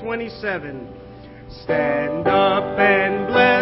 27. Stand up and bless.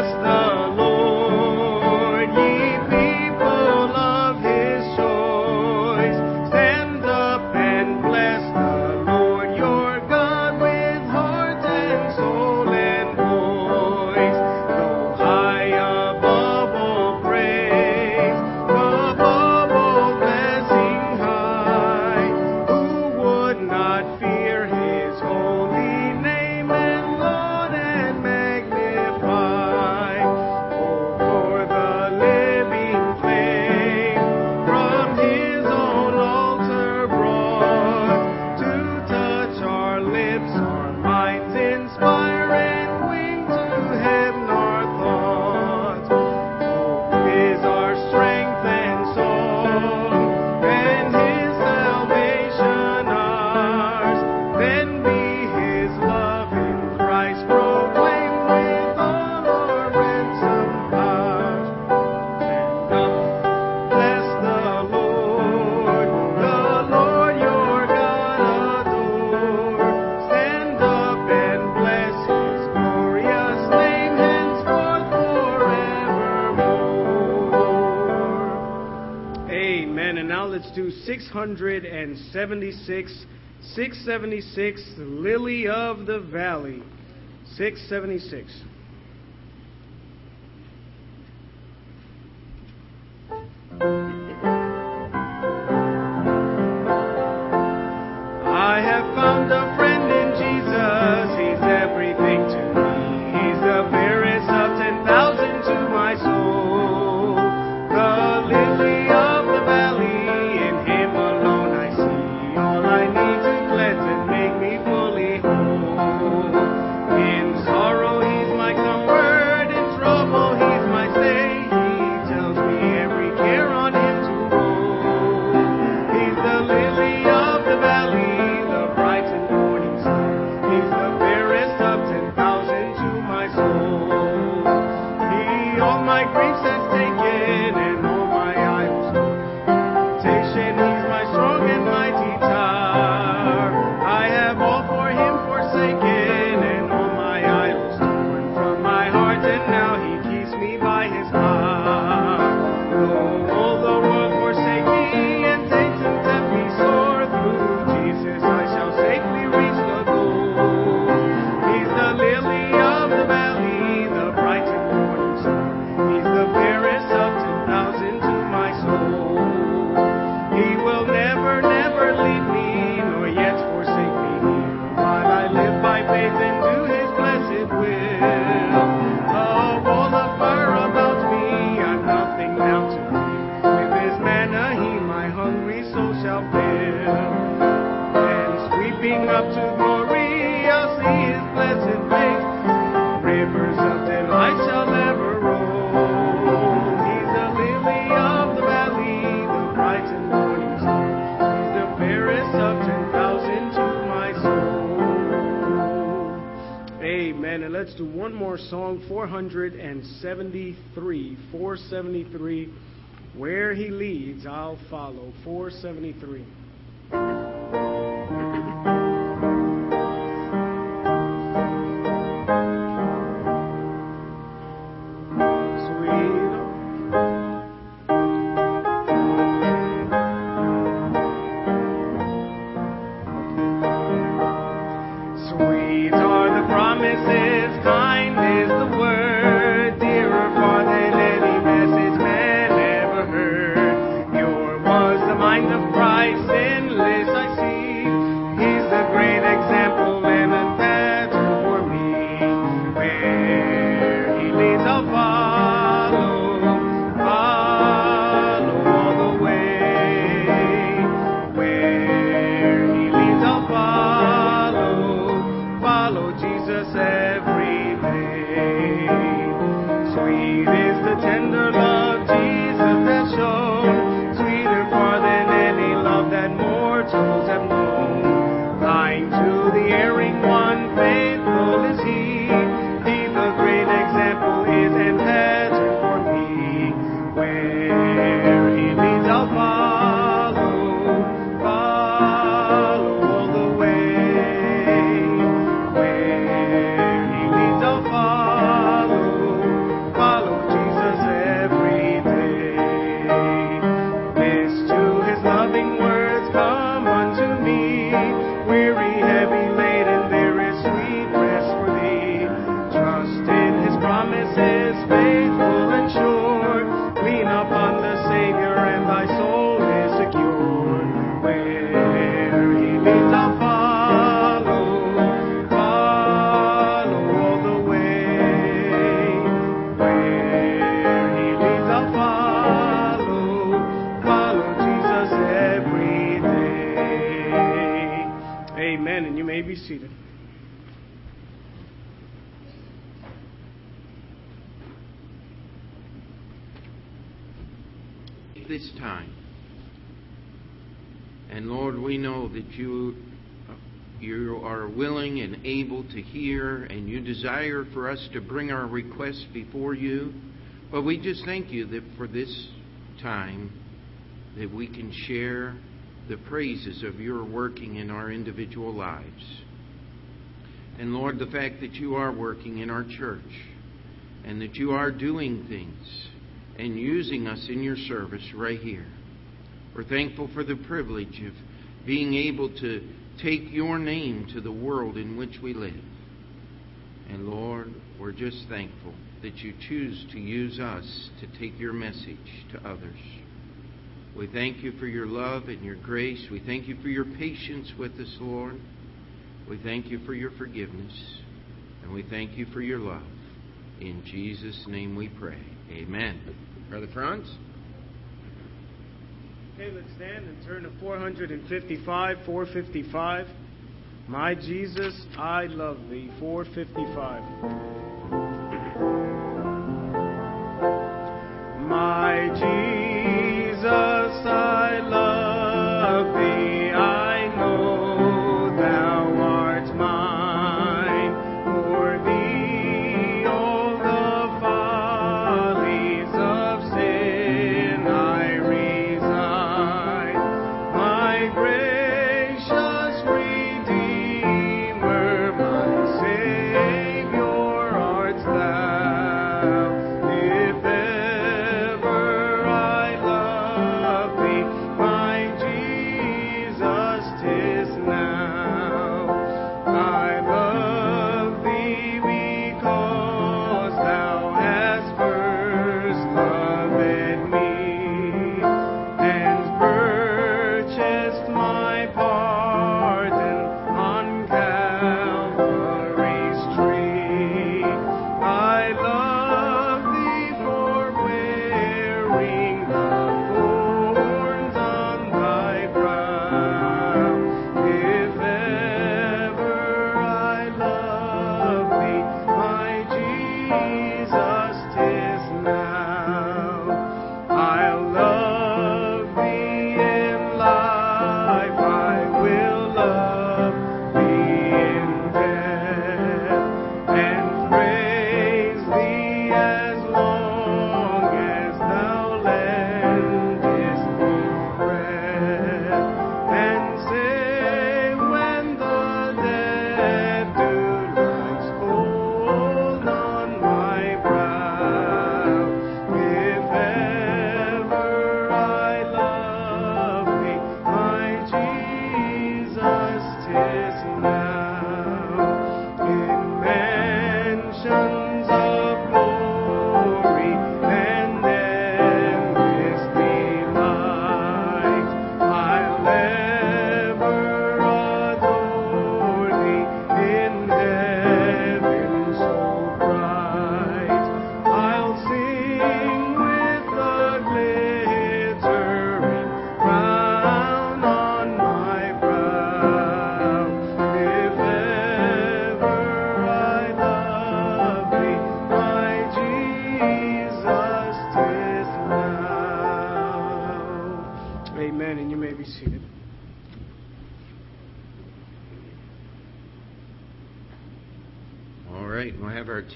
676, 676, Lily of the Valley, 676. 473, 473. Where he leads, I'll follow. 473. Requests before you. But we just thank you that for this time that we can share the praises of your working in our individual lives. And Lord, the fact that you are working in our church and that you are doing things and using us in your service right here. We're thankful for the privilege of being able to take your name to the world in which we live. And Lord, we're just thankful that you choose to use us to take your message to others. We thank you for your love and your grace. We thank you for your patience with us, Lord. We thank you for your forgiveness. And we thank you for your love. In Jesus' name we pray. Amen. Brother Franz? Okay, let's stand and turn to 455, 455. My Jesus, I love thee, 455. My Jesus,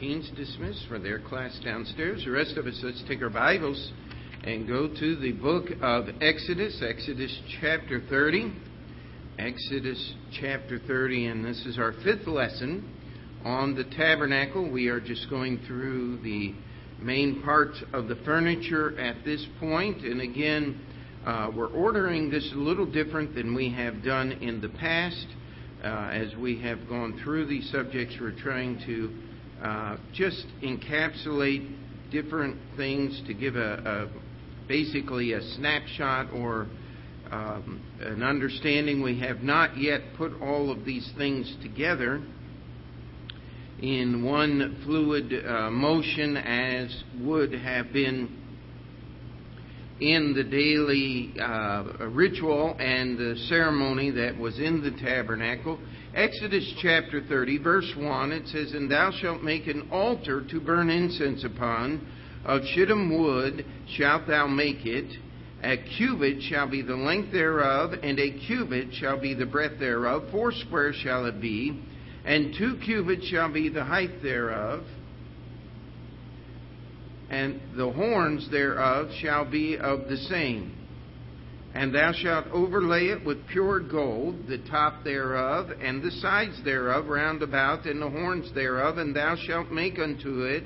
teens dismissed for their class downstairs. The rest of us, let's take our Bibles and go to the book of Exodus, Exodus chapter 30. Exodus chapter 30, and this is our fifth lesson on the tabernacle. We are just going through the main parts of the furniture at this point, and again, uh, we're ordering this a little different than we have done in the past. Uh, as we have gone through these subjects, we're trying to uh, just encapsulate different things to give a, a basically a snapshot or um, an understanding. We have not yet put all of these things together in one fluid uh, motion as would have been in the daily uh, ritual and the ceremony that was in the tabernacle. Exodus chapter 30, verse 1, it says, And thou shalt make an altar to burn incense upon, of shittim wood shalt thou make it, A cubit shall be the length thereof, and a cubit shall be the breadth thereof. Foursquare shall it be, and two cubits shall be the height thereof. And the horns thereof shall be of the same. And thou shalt overlay it with pure gold, the top thereof, and the sides thereof round about, and the horns thereof, and thou shalt make unto it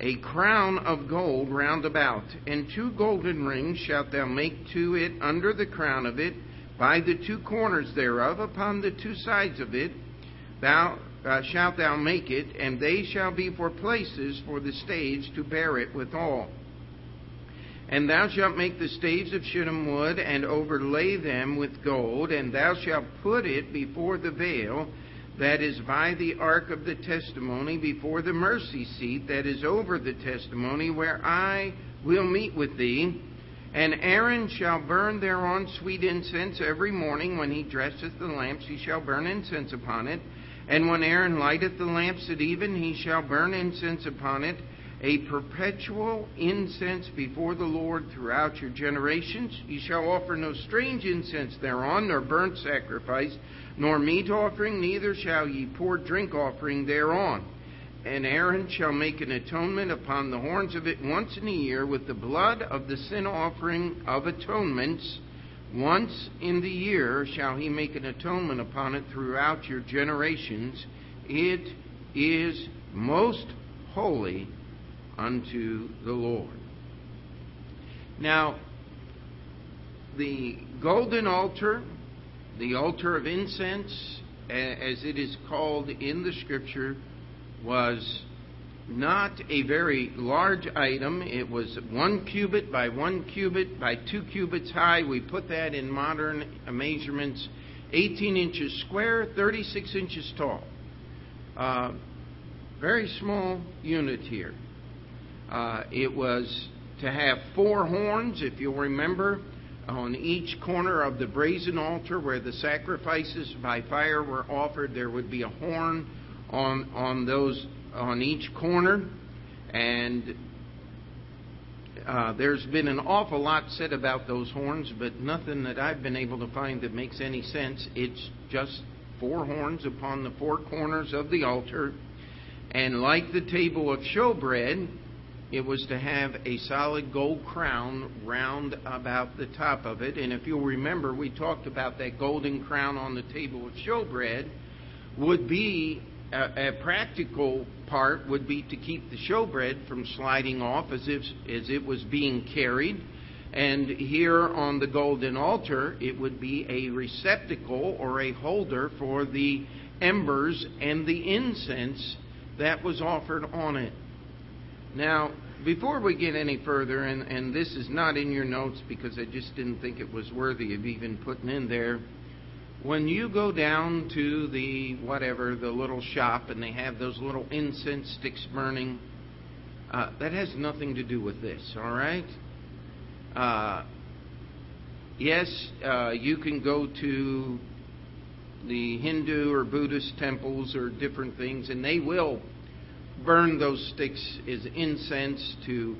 a crown of gold round about, and two golden rings shalt thou make to it under the crown of it, by the two corners thereof, upon the two sides of it, thou uh, shalt thou make it, and they shall be for places for the stage to bear it withal. And thou shalt make the staves of shittim wood, and overlay them with gold, and thou shalt put it before the veil that is by the ark of the testimony, before the mercy seat that is over the testimony, where I will meet with thee. And Aaron shall burn thereon sweet incense every morning when he dresseth the lamps, he shall burn incense upon it. And when Aaron lighteth the lamps at even, he shall burn incense upon it a perpetual incense before the Lord throughout your generations. Ye shall offer no strange incense thereon, nor burnt sacrifice, nor meat offering, neither shall ye pour drink offering thereon. And Aaron shall make an atonement upon the horns of it once in a year with the blood of the sin offering of atonements. Once in the year shall he make an atonement upon it throughout your generations. It is most holy unto the Lord. Now, the golden altar, the altar of incense, as it is called in the scripture, was not a very large item. It was one cubit by one cubit by two cubits high. We put that in modern measurements 18 inches square, 36 inches tall. Uh, very small unit here. Uh, it was to have four horns, if you'll remember, on each corner of the brazen altar where the sacrifices by fire were offered. There would be a horn on on those on each corner, and uh, there's been an awful lot said about those horns, but nothing that I've been able to find that makes any sense. It's just four horns upon the four corners of the altar, and like the table of showbread it was to have a solid gold crown round about the top of it. And if you'll remember, we talked about that golden crown on the table of showbread would be a, a practical part would be to keep the showbread from sliding off as if as it was being carried. And here on the golden altar, it would be a receptacle or a holder for the embers and the incense that was offered on it. Now, before we get any further, and, and this is not in your notes because I just didn't think it was worthy of even putting in there. When you go down to the whatever, the little shop, and they have those little incense sticks burning, uh, that has nothing to do with this, all right? Uh, yes, uh, you can go to the Hindu or Buddhist temples or different things, and they will burn those sticks as incense to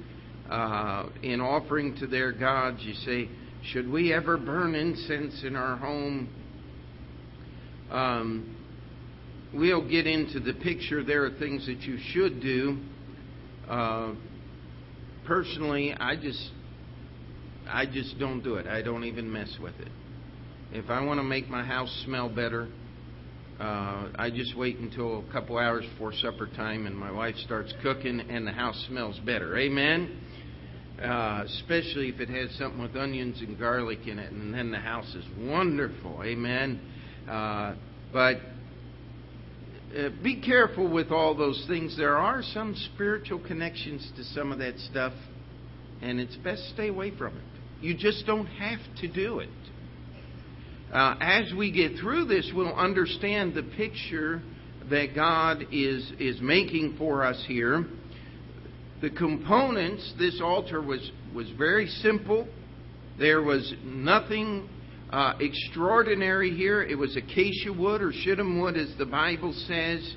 uh, in offering to their gods. You say, should we ever burn incense in our home? Um, we'll get into the picture. There are things that you should do. Uh, personally, I just I just don't do it. I don't even mess with it. If I want to make my house smell better, uh, I just wait until a couple hours before supper time and my wife starts cooking and the house smells better. Amen? Uh, especially if it has something with onions and garlic in it, and then the house is wonderful. Amen? Uh, but uh, be careful with all those things. There are some spiritual connections to some of that stuff, and it's best stay away from it. You just don't have to do it. Uh, as we get through this, we'll understand the picture that God is, is making for us here. The components, this altar was, was very simple. There was nothing uh, extraordinary here. It was acacia wood or shittim wood, as the Bible says.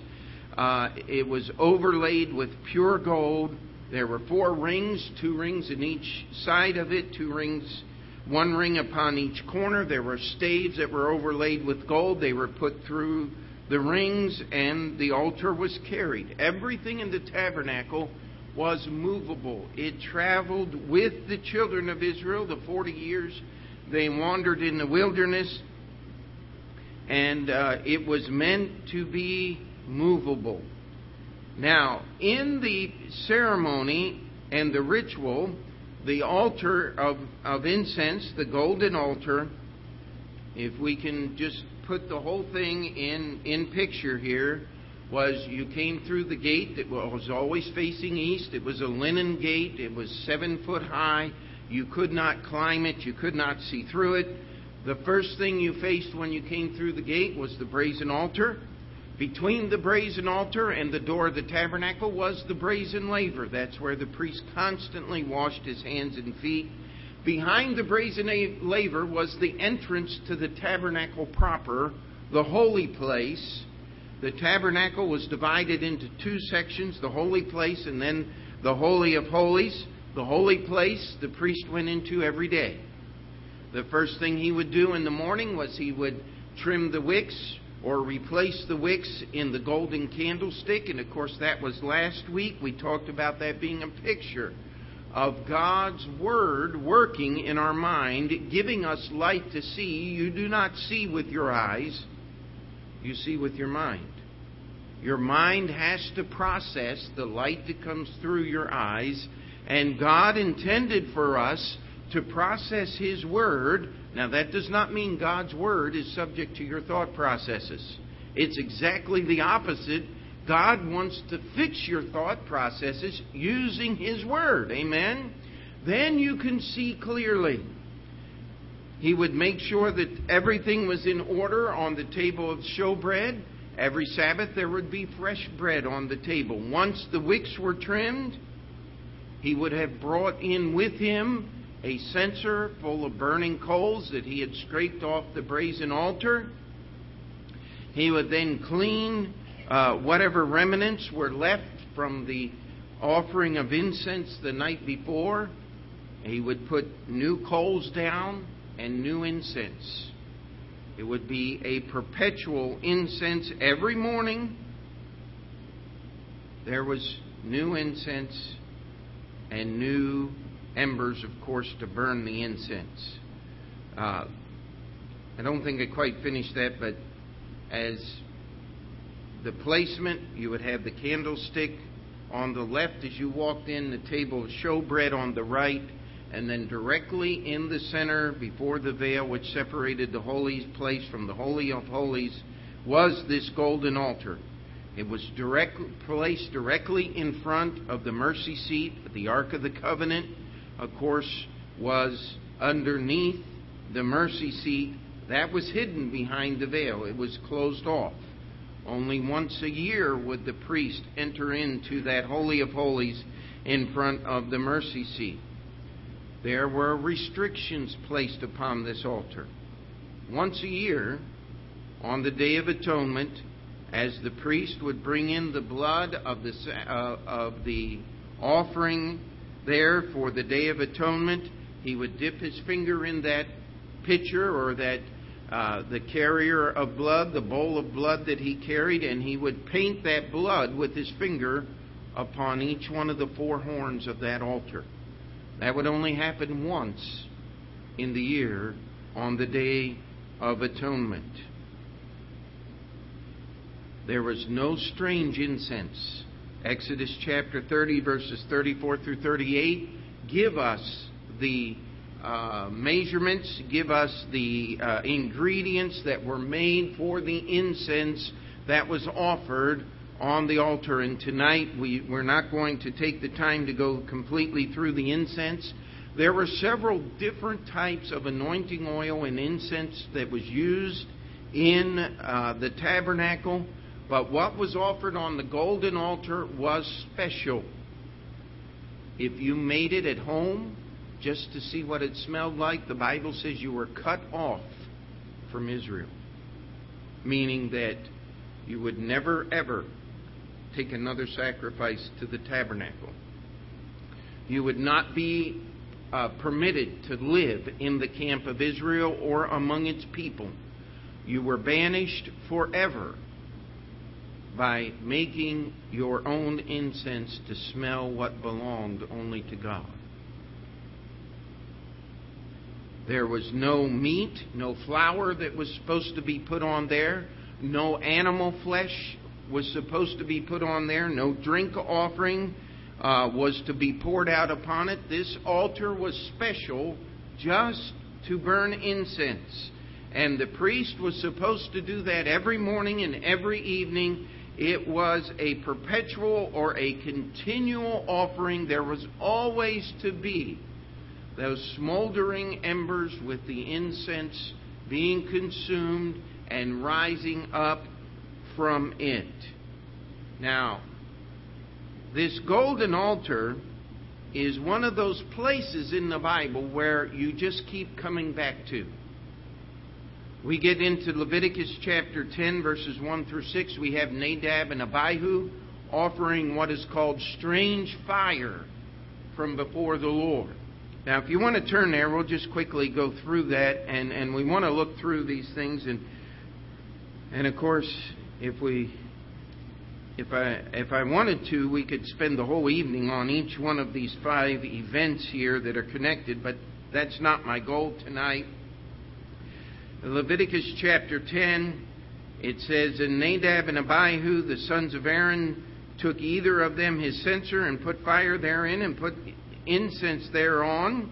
Uh, it was overlaid with pure gold. There were four rings, two rings in each side of it, two rings, one ring upon each corner. There were staves that were overlaid with gold. They were put through the rings, and the altar was carried. Everything in the tabernacle was movable. It traveled with the children of Israel the 40 years they wandered in the wilderness, and uh, it was meant to be movable. Now, in the ceremony and the ritual, the altar of, of incense, the golden altar, if we can just put the whole thing in, in picture here, was you came through the gate that was always facing east. It was a linen gate. It was seven foot high. You could not climb it. You could not see through it. The first thing you faced when you came through the gate was the brazen altar. Between the brazen altar and the door of the tabernacle was the brazen laver. That's where the priest constantly washed his hands and feet. Behind the brazen laver was the entrance to the tabernacle proper, the holy place. The tabernacle was divided into two sections the holy place and then the Holy of Holies. The holy place the priest went into every day. The first thing he would do in the morning was he would trim the wicks or replace the wicks in the golden candlestick. And of course, that was last week. We talked about that being a picture of God's Word working in our mind, giving us light to see. You do not see with your eyes, you see with your mind. Your mind has to process the light that comes through your eyes and God intended for us to process His Word. Now, that does not mean God's Word is subject to your thought processes. It's exactly the opposite. God wants to fix your thought processes using His Word. Amen? Then you can see clearly. He would make sure that everything was in order on the table of showbread. Every Sabbath there would be fresh bread on the table. Once the wicks were trimmed, he would have brought in with him a censer full of burning coals that he had scraped off the brazen altar. He would then clean uh, whatever remnants were left from the offering of incense the night before. He would put new coals down and new incense. It would be a perpetual incense every morning. There was new incense and new embers, of course, to burn the incense. Uh, I don't think I quite finished that, but as the placement, you would have the candlestick on the left as you walked in, the table of showbread on the right, and then directly in the center, before the veil which separated the holy place from the Holy of Holies, was this golden altar. It was direct, placed directly in front of the mercy seat. The Ark of the Covenant, of course, was underneath the mercy seat. That was hidden behind the veil, it was closed off. Only once a year would the priest enter into that Holy of Holies in front of the mercy seat. There were restrictions placed upon this altar. Once a year, on the Day of Atonement, as the priest would bring in the blood of the, uh, of the offering there for the Day of Atonement, he would dip his finger in that pitcher or that uh, the carrier of blood, the bowl of blood that he carried, and he would paint that blood with his finger upon each one of the four horns of that altar. That would only happen once in the year on the Day of Atonement. There was no strange incense. Exodus chapter 30, verses 34 through 38 give us the uh, measurements, give us the uh, ingredients that were made for the incense that was offered on the altar. And tonight we, we're not going to take the time to go completely through the incense. There were several different types of anointing oil and incense that was used in uh, the tabernacle. But what was offered on the golden altar was special. If you made it at home just to see what it smelled like, the Bible says you were cut off from Israel. Meaning that you would never, ever take another sacrifice to the tabernacle. You would not be uh, permitted to live in the camp of Israel or among its people. You were banished forever by making your own incense to smell what belonged only to God. There was no meat, no flour that was supposed to be put on there, no animal flesh was supposed to be put on there, no drink offering uh, was to be poured out upon it. This altar was special just to burn incense. And the priest was supposed to do that every morning and every evening. It was a perpetual or a continual offering. There was always to be those smoldering embers with the incense being consumed and rising up from it. Now, this golden altar is one of those places in the Bible where you just keep coming back to. We get into Leviticus chapter 10, verses 1 through 6. We have Nadab and Abihu offering what is called strange fire from before the Lord. Now, if you want to turn there, we'll just quickly go through that, and, and we want to look through these things. And, and of course, if we if I if I wanted to, we could spend the whole evening on each one of these five events here that are connected, but that's not my goal tonight. Leviticus chapter 10, it says, And Nadab and Abihu, the sons of Aaron, took either of them his censer and put fire therein and put incense thereon,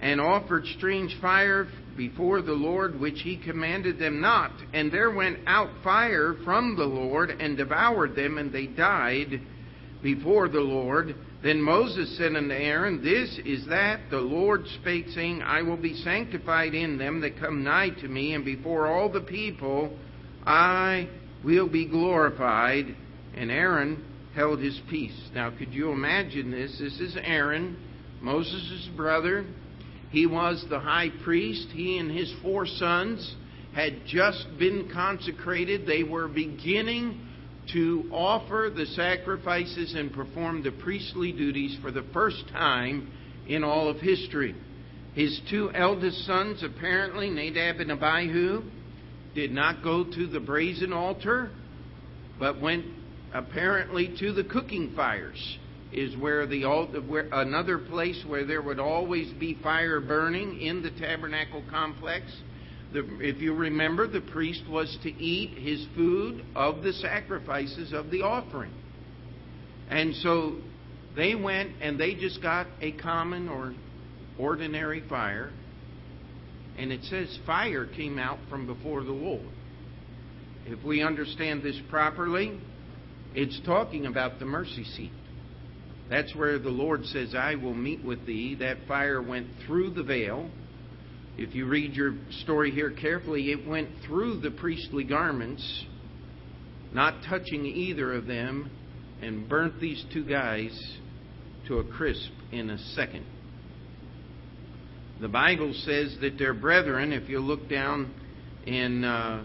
and offered strange fire before the Lord, which he commanded them not. And there went out fire from the Lord and devoured them, and they died before the Lord. Then Moses said unto Aaron, This is that the Lord spake, saying, I will be sanctified in them that come nigh to me, and before all the people I will be glorified. And Aaron held his peace. Now, could you imagine this? This is Aaron, Moses' brother. He was the high priest. He and his four sons had just been consecrated. They were beginning to offer the sacrifices and perform the priestly duties for the first time in all of history. His two eldest sons, apparently, Nadab and Abihu, did not go to the brazen altar, but went apparently to the cooking fires is where the altar, where, another place where there would always be fire burning in the tabernacle complex. The, if you remember, the priest was to eat his food of the sacrifices of the offering. And so they went and they just got a common or ordinary fire. And it says fire came out from before the Lord. If we understand this properly, it's talking about the mercy seat. That's where the Lord says, I will meet with thee. That fire went through the veil. If you read your story here carefully, it went through the priestly garments, not touching either of them, and burnt these two guys to a crisp in a second. The Bible says that their brethren, if you look down in uh,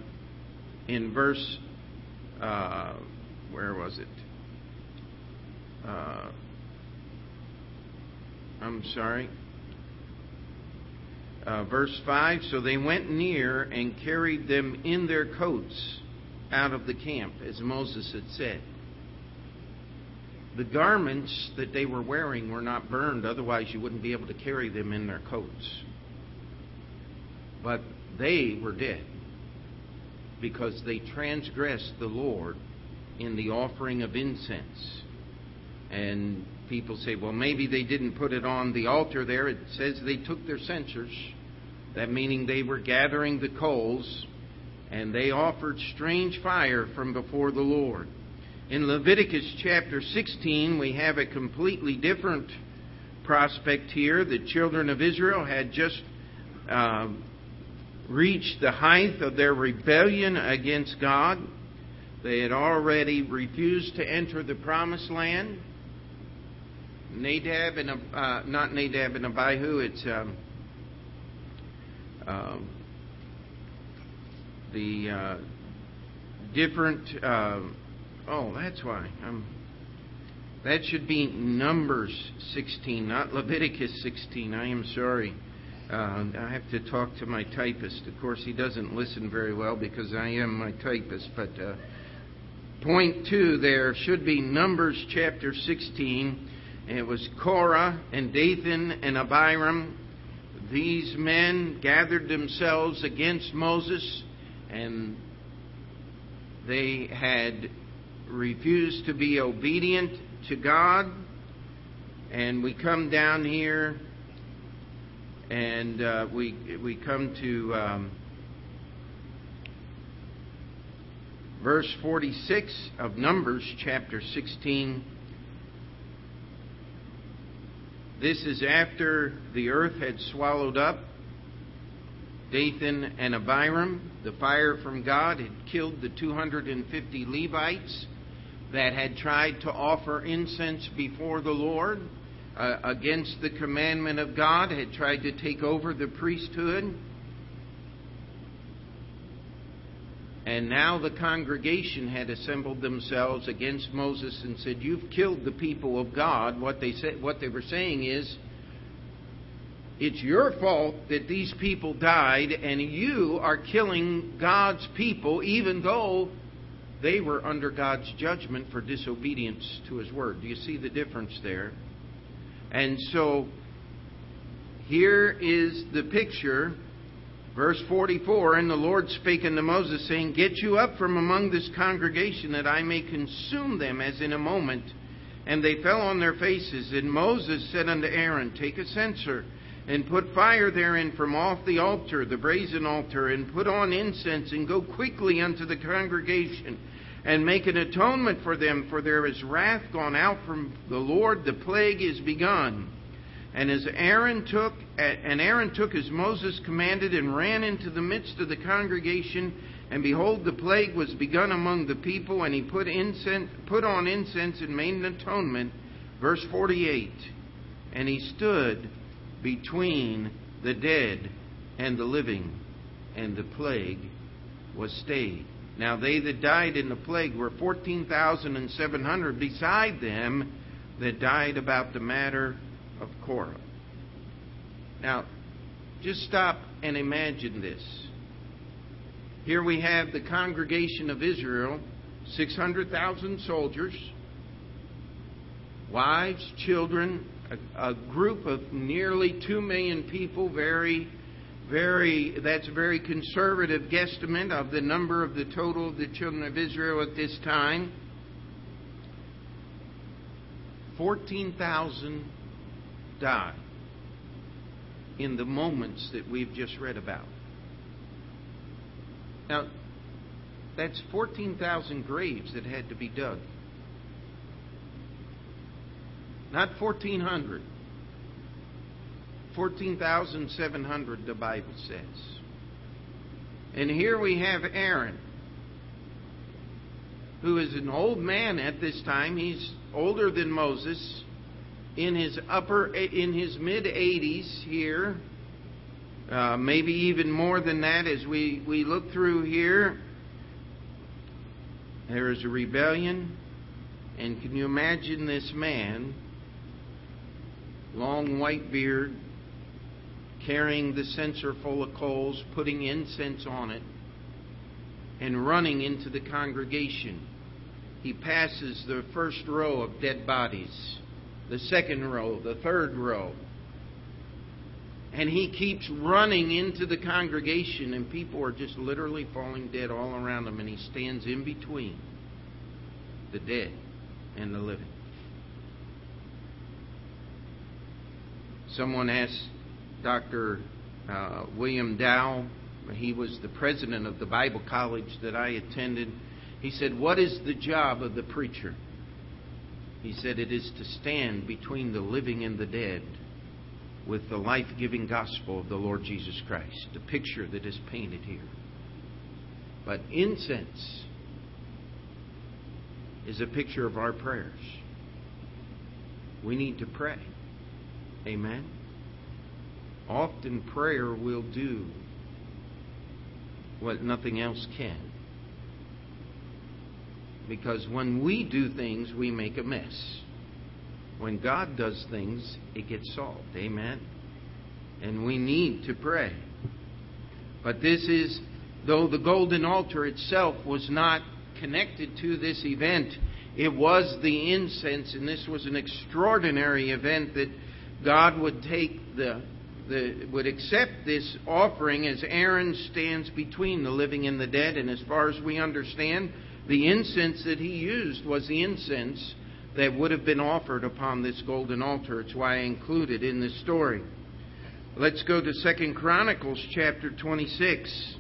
in verse, uh, where was it? Uh, I'm sorry. Uh, verse 5 So they went near and carried them in their coats out of the camp, as Moses had said. The garments that they were wearing were not burned, otherwise, you wouldn't be able to carry them in their coats. But they were dead because they transgressed the Lord in the offering of incense. And people say, well, maybe they didn't put it on the altar there. It says they took their censers, that meaning they were gathering the coals, and they offered strange fire from before the Lord. In Leviticus chapter 16, we have a completely different prospect here. The children of Israel had just uh, reached the height of their rebellion against God. They had already refused to enter the promised land. Nadab and uh, not Nadab and Abihu. It's um, um, the uh, different. Uh, oh, that's why I'm That should be Numbers 16, not Leviticus 16. I am sorry. Uh, I have to talk to my typist. Of course, he doesn't listen very well because I am my typist. But uh, point two there should be Numbers chapter 16. And it was Korah and Dathan and Abiram. These men gathered themselves against Moses, and they had refused to be obedient to God. And we come down here and uh, we, we come to um, verse 46 of Numbers chapter 16. This is after the earth had swallowed up Dathan and Abiram. The fire from God had killed the 250 Levites that had tried to offer incense before the Lord uh, against the commandment of God, had tried to take over the priesthood. And now the congregation had assembled themselves against Moses and said, "You've killed the people of God." What they said, what they were saying is, "It's your fault that these people died, and you are killing God's people, even though they were under God's judgment for disobedience to His word." Do you see the difference there? And so here is the picture. Verse 44 And the Lord spake unto Moses, saying, Get you up from among this congregation, that I may consume them as in a moment. And they fell on their faces. And Moses said unto Aaron, Take a censer, and put fire therein from off the altar, the brazen altar, and put on incense, and go quickly unto the congregation and make an atonement for them, for there is wrath gone out from the Lord, the plague is begun. And as Aaron took and Aaron took as Moses commanded and ran into the midst of the congregation, and behold the plague was begun among the people, and he put incense put on incense and made an atonement. Verse forty eight. And he stood between the dead and the living, and the plague was stayed. Now they that died in the plague were 14,700 beside them that died about the matter of Korah. Now, just stop and imagine this. Here we have the congregation of Israel, 600,000 soldiers, wives, children, a, a, group of nearly 2 million people, very very that's a very conservative guesstimate of the number of the total of the children of Israel at this time. 14,000 died in the moments that we've just read about. Now, that's 14,000 graves that had to be dug. Not 1,400. 14,700, the Bible says. And here we have Aaron, who is an old man at this time. He's older than Moses, in his upper, in his mid 80s here, uh, maybe even more than that as we, we look through here. There is a rebellion, and can you imagine this man, long white beard, carrying the censer full of coals, putting incense on it, and running into the congregation. He passes the first row of dead bodies, the second row, the third row. And he keeps running into the congregation, and people are just literally falling dead all around him, and he stands in between the dead and the living. Someone asked Dr. Uh, William Dow. He was the president of the Bible college that I attended. He said, What is the job of the preacher? He said, It is to stand between the living and the dead with the life giving gospel of the Lord Jesus Christ, the picture that is painted here. But incense is a picture of our prayers. We need to pray. Amen. Often prayer will do what nothing else can. Because when we do things, we make a mess. when God does things, it gets solved. Amen? And we need to pray. But this is, though the golden altar itself was not connected to this event, it was the incense, and this was an extraordinary event that God would take the, the would accept this offering as Aaron stands between the living and the dead. And as far as we understand, the incense that he used was the incense that would have been offered upon this golden altar. It's why I included in this story. Let's go to Second Chronicles chapter 26.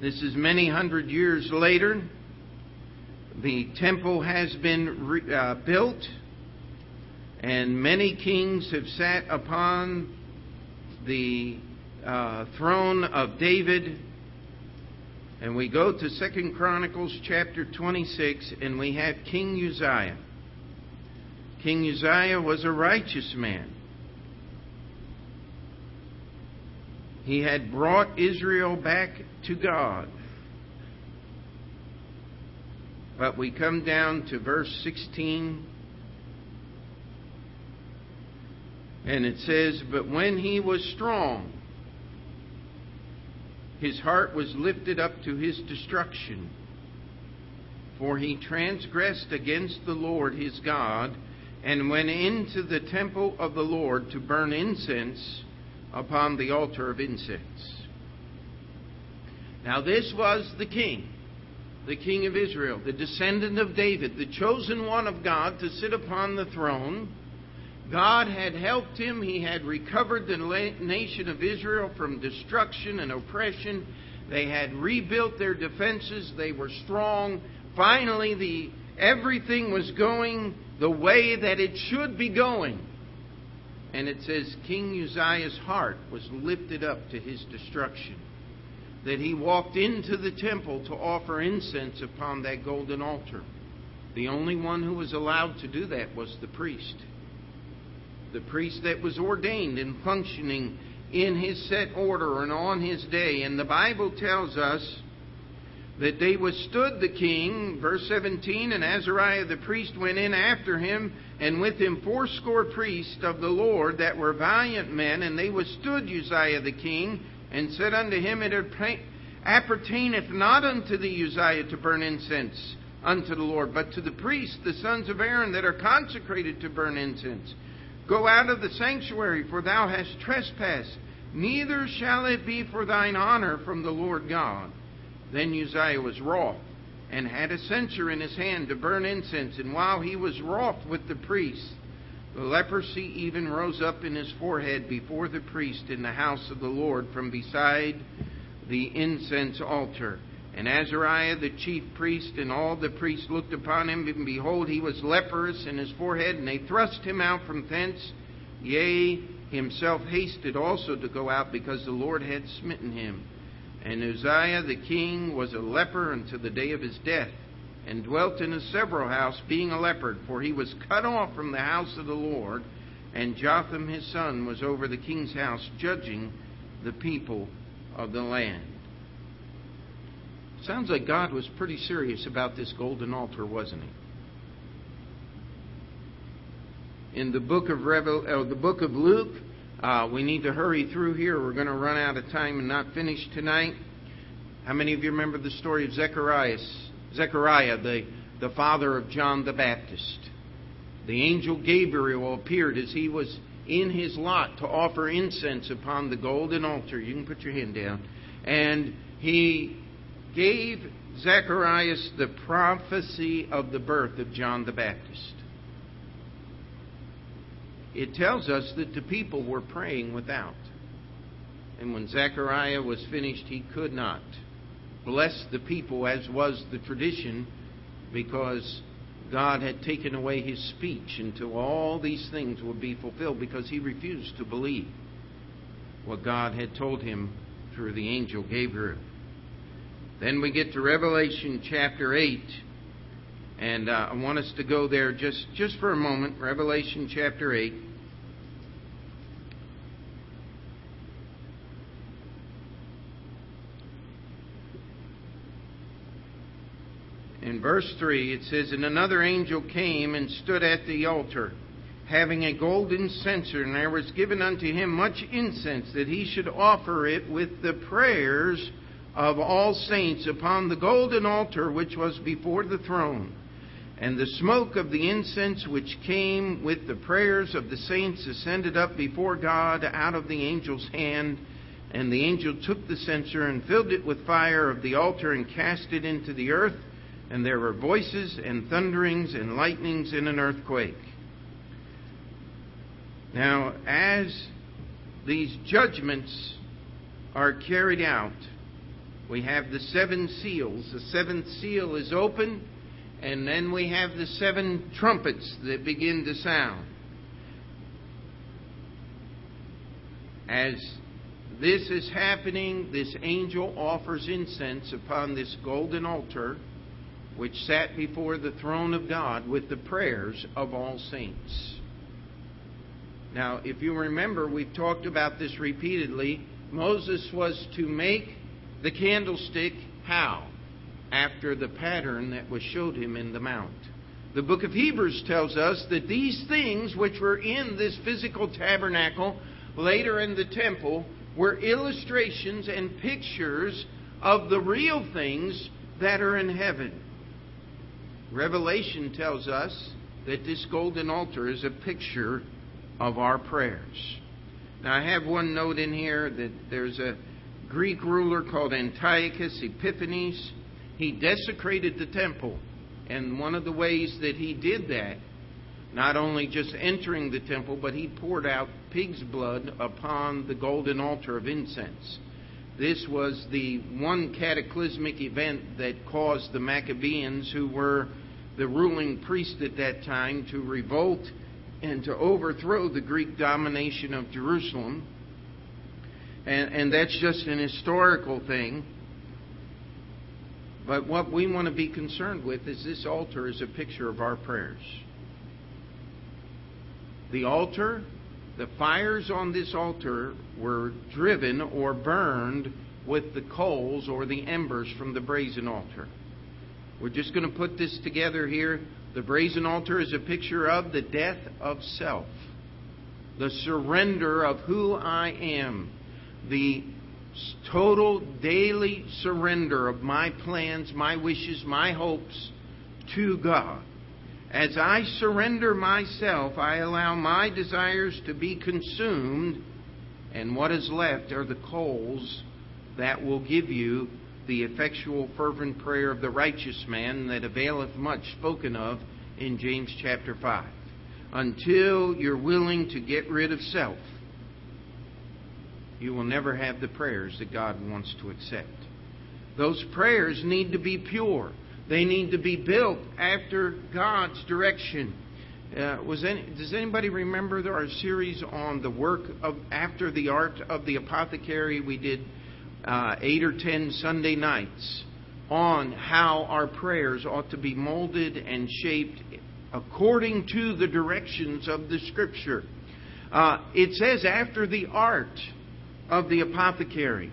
This is many hundred years later. The temple has been re- uh, built, and many kings have sat upon the uh, throne of David. And we go to Second Chronicles chapter 26, and we have King Uzziah. King Uzziah was a righteous man. He had brought Israel back to God. But we come down to verse 16. And it says, But when he was strong, his heart was lifted up to his destruction. For he transgressed against the Lord his God, and went into the temple of the Lord to burn incense upon the altar of incense. Now, this was the king the king of Israel, the descendant of David, the chosen one of God to sit upon the throne. God had helped him. He had recovered the nation of Israel from destruction and oppression. They had rebuilt their defenses. They were strong. Finally, the, everything was going the way that it should be going. And it says King Uzziah's heart was lifted up to his destruction that he walked into the temple to offer incense upon that golden altar. The only one who was allowed to do that was the priest. The priest that was ordained and functioning in his set order and on his day. And the Bible tells us that they withstood the king, verse 17, and Azariah the priest went in after him, and with him fourscore priests of the Lord that were valiant men, and they withstood Uzziah the king, and said unto him, It appertaineth not unto thee, Uzziah, to burn incense unto the Lord, but to the priests, the sons of Aaron, that are consecrated to burn incense. Go out of the sanctuary, for thou hast trespassed. Neither shall it be for thine honor from the Lord God. Then Uzziah was wroth, and had a censer in his hand to burn incense. And while he was wroth with the priests, the leprosy even rose up in his forehead before the priest in the house of the Lord from beside the incense altar. And Azariah the chief priest and all the priests looked upon him, and behold, he was leprous in his forehead, and they thrust him out from thence. Yea, himself hasted also to go out, because the Lord had smitten him. And Uzziah the king was a leper unto the day of his death and dwelt in a several house, being a leper, for he was cut off from the house of the Lord. And Jotham his son was over the king's house, judging the people of the land. Sounds like God was pretty serious about this golden altar, wasn't he? In the book of Revel, uh, the book of Luke, uh, we need to hurry through here. We're going to run out of time and not finish tonight. How many of you remember the story of Zacharias? Zechariah, the, the father of John the Baptist. The angel Gabriel appeared as he was in his lot to offer incense upon the golden altar. You can put your hand down. And he gave Zacharias the prophecy of the birth of John the Baptist. It tells us that the people were praying without. And when Zechariah was finished, he could not bless the people as was the tradition because God had taken away his speech until all these things would be fulfilled because he refused to believe what God had told him through the angel Gabriel. Then we get to Revelation chapter 8. And uh, I want us to go there just, just for a moment. Revelation chapter 8. In verse 3, it says, And another angel came and stood at the altar, having a golden censer, and there was given unto him much incense, that he should offer it with the prayers of all saints upon the golden altar which was before the throne. And the smoke of the incense which came with the prayers of the saints ascended up before God out of the angel's hand. And the angel took the censer and filled it with fire of the altar and cast it into the earth. And there were voices and thunderings and lightnings and an earthquake. Now, as these judgments are carried out, we have the seven seals. The seventh seal is open, and then we have the seven trumpets that begin to sound. As this is happening, this angel offers incense upon this golden altar which sat before the throne of God with the prayers of all saints. Now, if you remember, we've talked about this repeatedly. Moses was to make the candlestick how? After the pattern that was showed him in the mount. The book of Hebrews tells us that these things which were in this physical tabernacle, later in the temple, were illustrations and pictures of the real things that are in heaven. Revelation tells us that this golden altar is a picture of our prayers. Now, I have one note in here that there's a Greek ruler called Antiochus Epiphanes. He desecrated the temple. And one of the ways that he did that, not only just entering the temple, but he poured out pig's blood upon the golden altar of incense. This was the one cataclysmic event that caused the Maccabees, who were the ruling priest at that time, to revolt and to overthrow the Greek domination of Jerusalem. And, and that's just an historical thing. But what we want to be concerned with is this altar is a picture of our prayers. The altar, the fires on this altar were driven or burned with the coals or the embers from the brazen altar. We're just going to put this together here. The brazen altar is a picture of the death of self, the surrender of who I am, the total daily surrender of my plans, my wishes, my hopes to God. As I surrender myself, I allow my desires to be consumed, and what is left are the coals that will give you the effectual, fervent prayer of the righteous man that availeth much, spoken of in James chapter 5. Until you're willing to get rid of self, you will never have the prayers that God wants to accept. Those prayers need to be pure. They need to be built after God's direction. Uh, was any, does anybody remember our series on the work of after the art of the apothecary? We did uh, eight or ten Sunday nights on how our prayers ought to be molded and shaped according to the directions of the Scripture. Uh, it says after the art of the apothecary.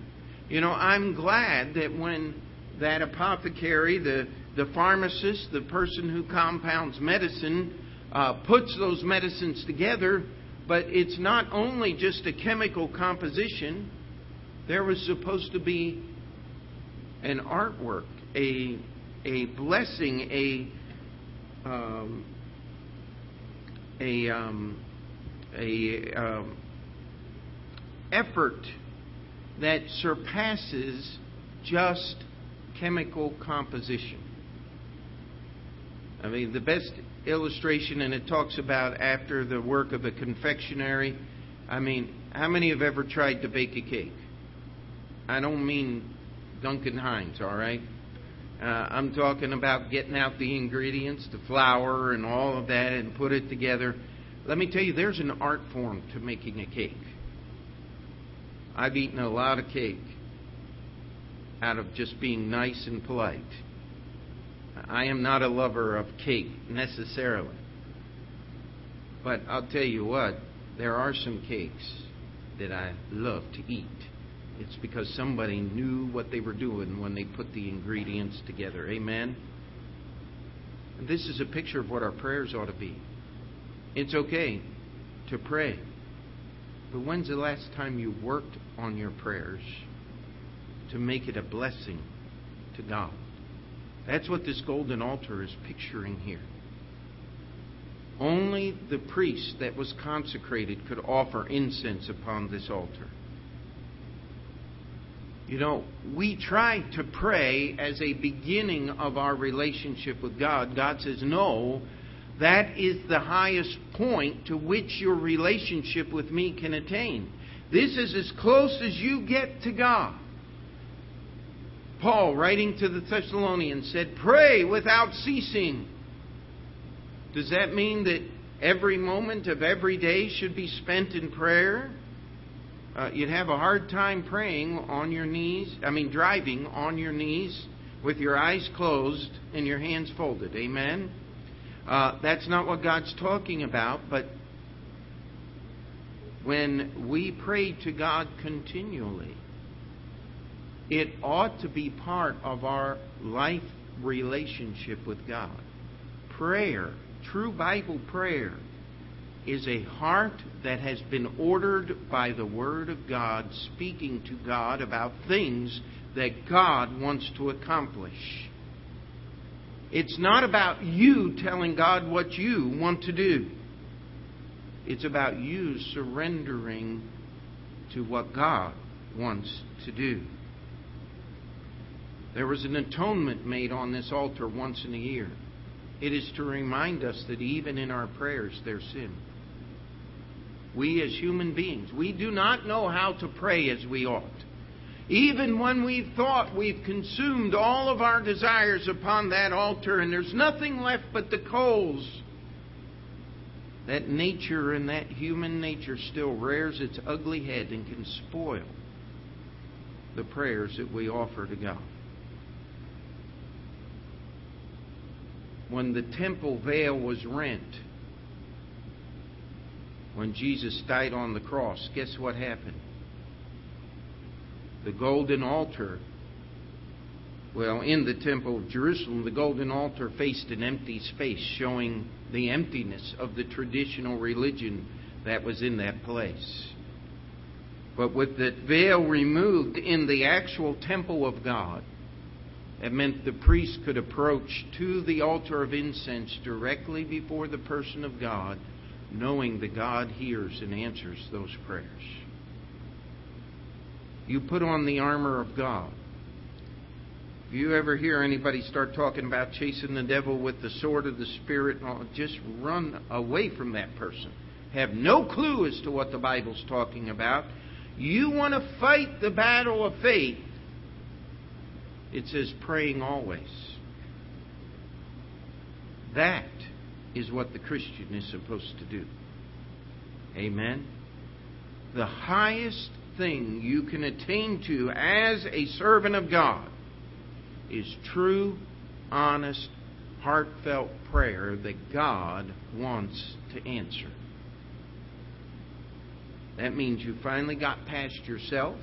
You know, I'm glad that when that apothecary, the, the pharmacist, the person who compounds medicine, uh, puts those medicines together, but it's not only just a chemical composition, there was supposed to be an artwork, a, a blessing, a, um, a, um, a um, effort that surpasses just chemical composition. I mean, the best illustration, and it talks about after the work of a confectionery. I mean, how many have ever tried to bake a cake? I don't mean Duncan Hines, all right? Uh, I'm talking about getting out the ingredients, the flour, and all of that, and put it together. Let me tell you, there's an art form to making a cake. I've eaten a lot of cake out of just being nice and polite. I am not a lover of cake necessarily. But I'll tell you what, there are some cakes that I love to eat. It's because somebody knew what they were doing when they put the ingredients together. Amen? And this is a picture of what our prayers ought to be. It's okay to pray. But when's the last time you worked on your prayers to make it a blessing to God? That's what this golden altar is picturing here. Only the priest that was consecrated could offer incense upon this altar. You know, we try to pray as a beginning of our relationship with God. God says, no, that is the highest point to which your relationship with me can attain. This is as close as you get to God. Paul, writing to the Thessalonians, said, Pray without ceasing. Does that mean that every moment of every day should be spent in prayer? Uh, you'd have a hard time praying on your knees, I mean, driving on your knees with your eyes closed and your hands folded. Amen? Uh, that's not what God's talking about, but when we pray to God continually, it ought to be part of our life relationship with God. Prayer, true Bible prayer, is a heart that has been ordered by the Word of God, speaking to God about things that God wants to accomplish. It's not about you telling God what you want to do. It's about you surrendering to what God wants to do. There was an atonement made on this altar once in a year. It is to remind us that even in our prayers there's sin. We as human beings, we do not know how to pray as we ought. Even when we've thought we've consumed all of our desires upon that altar and there's nothing left but the coals, that nature and that human nature still rears its ugly head and can spoil the prayers that we offer to God. when the temple veil was rent, when Jesus died on the cross, guess what happened? The golden altar, well, in the temple of Jerusalem, the golden altar faced an empty space, showing the emptiness of the traditional religion that was in that place. But with the veil removed in the actual temple of God, it meant the priest could approach to the altar of incense directly before the person of God, knowing that God hears and answers those prayers. You put on the armor of God. If you ever hear anybody start talking about chasing the devil with the sword of the Spirit, uh, just run away from that person. Have no clue as to what the Bible's talking about. You want to fight the battle of faith it says praying always. That is what the Christian is supposed to do. Amen. The highest thing you can attain to as a servant of God is true, honest, heartfelt prayer that God wants to answer. That means you finally got past yourself.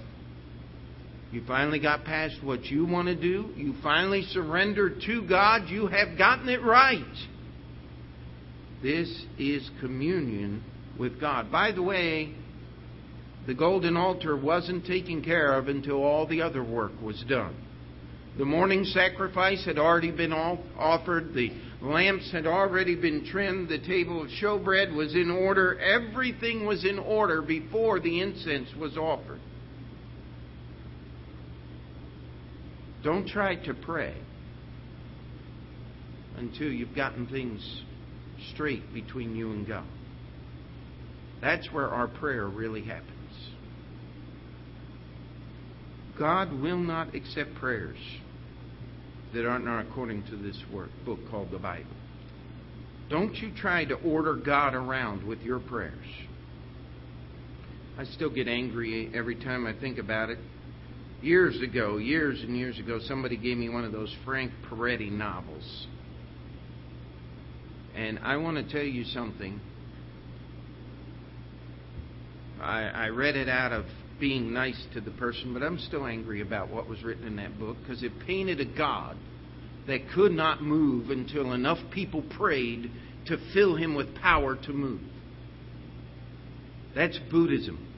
You finally got past what you want to do. You finally surrendered to God. You have gotten it right. This is communion with God. By the way, the golden altar wasn't taken care of until all the other work was done. The morning sacrifice had already been offered. The lamps had already been trimmed. The table of showbread was in order. Everything was in order before the incense was offered. Don't try to pray until you've gotten things straight between you and God. That's where our prayer really happens. God will not accept prayers that aren't according to this work, book called the Bible. Don't you try to order God around with your prayers. I still get angry every time I think about it years ago, years and years ago, somebody gave me one of those Frank Peretti novels. And I want to tell you something. I, I read it out of being nice to the person, but I'm still angry about what was written in that book because it painted a God that could not move until enough people prayed to fill him with power to move. That's Buddhism.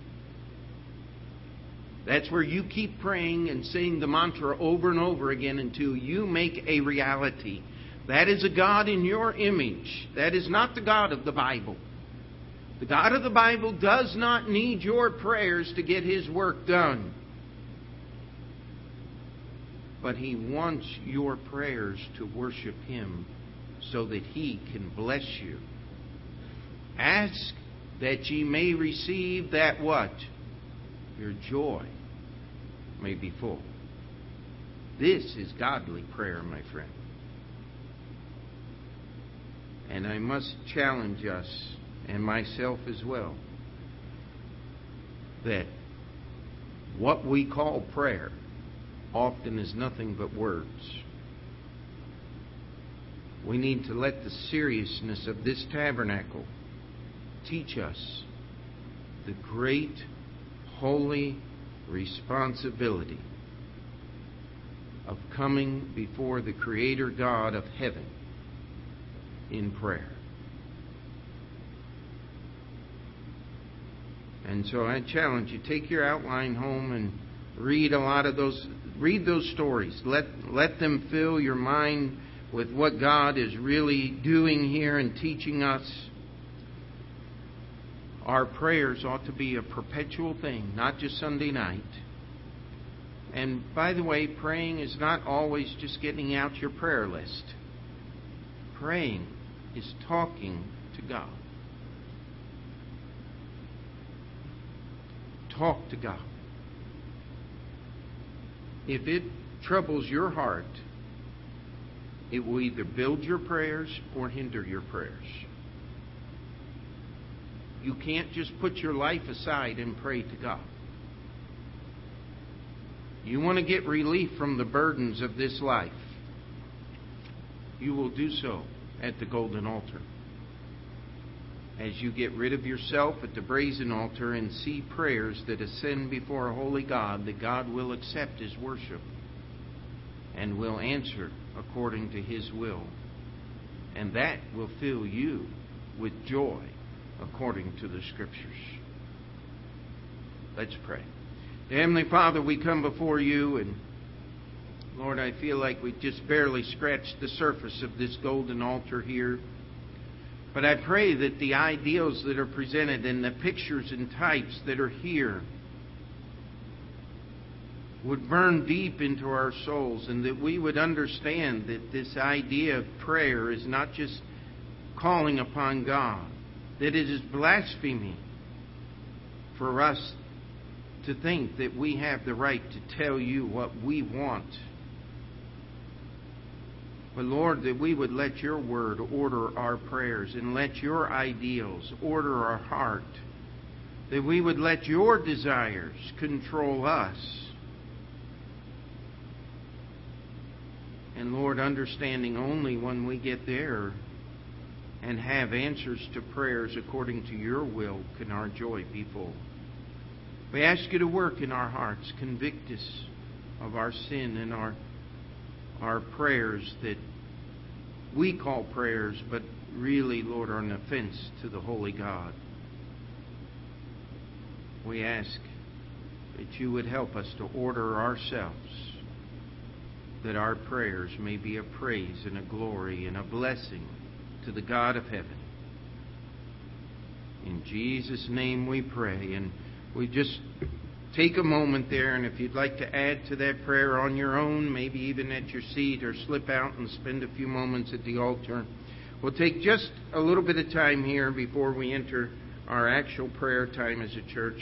That's where you keep praying and saying the mantra over and over again until you make a reality. That is a God in your image. That is not the God of the Bible. The God of the Bible does not need your prayers to get His work done. But He wants your prayers to worship Him so that He can bless you. Ask that ye may receive that what? Your joy may be full. This is godly prayer, my friend. And I must challenge us, and myself as well, that what we call prayer often is nothing but words. We need to let the seriousness of this tabernacle teach us the great, holy responsibility of coming before the Creator God of heaven in prayer. And so I challenge you take your outline home and read a lot of those read those stories. Let let them fill your mind with what God is really doing here and teaching us. Our prayers ought to be a perpetual thing, not just Sunday night. And by the way, praying is not always just getting out your prayer list. Praying is talking to God. Talk to God. If it troubles your heart, it will either build your prayers or hinder your prayers. You can't just put your life aside and pray to God. You want to get relief from the burdens of this life. You will do so at the golden altar. As you get rid of yourself at the brazen altar and see prayers that ascend before a holy God, that God will accept his worship and will answer according to his will. And that will fill you with joy according to the Scriptures. Let's pray. Heavenly Father, we come before you, and Lord, I feel like we just barely scratched the surface of this golden altar here. But I pray that the ideals that are presented and the pictures and types that are here would burn deep into our souls and that we would understand that this idea of prayer is not just calling upon God, that it is blasphemy for us to think that we have the right to tell you what we want. But Lord, that we would let your word order our prayers and let your ideals order our heart. That we would let your desires control us. And Lord, understanding only when we get there and have answers to prayers according to your will can our joy be full. We ask you to work in our hearts, convict us of our sin and our our prayers that we call prayers, but really, Lord, are an offense to the Holy God. We ask that you would help us to order ourselves, that our prayers may be a praise and a glory and a blessing to the God of heaven. In Jesus' name we pray. And we just take a moment there, and if you'd like to add to that prayer on your own, maybe even at your seat, or slip out and spend a few moments at the altar, we'll take just a little bit of time here before we enter our actual prayer time as a church.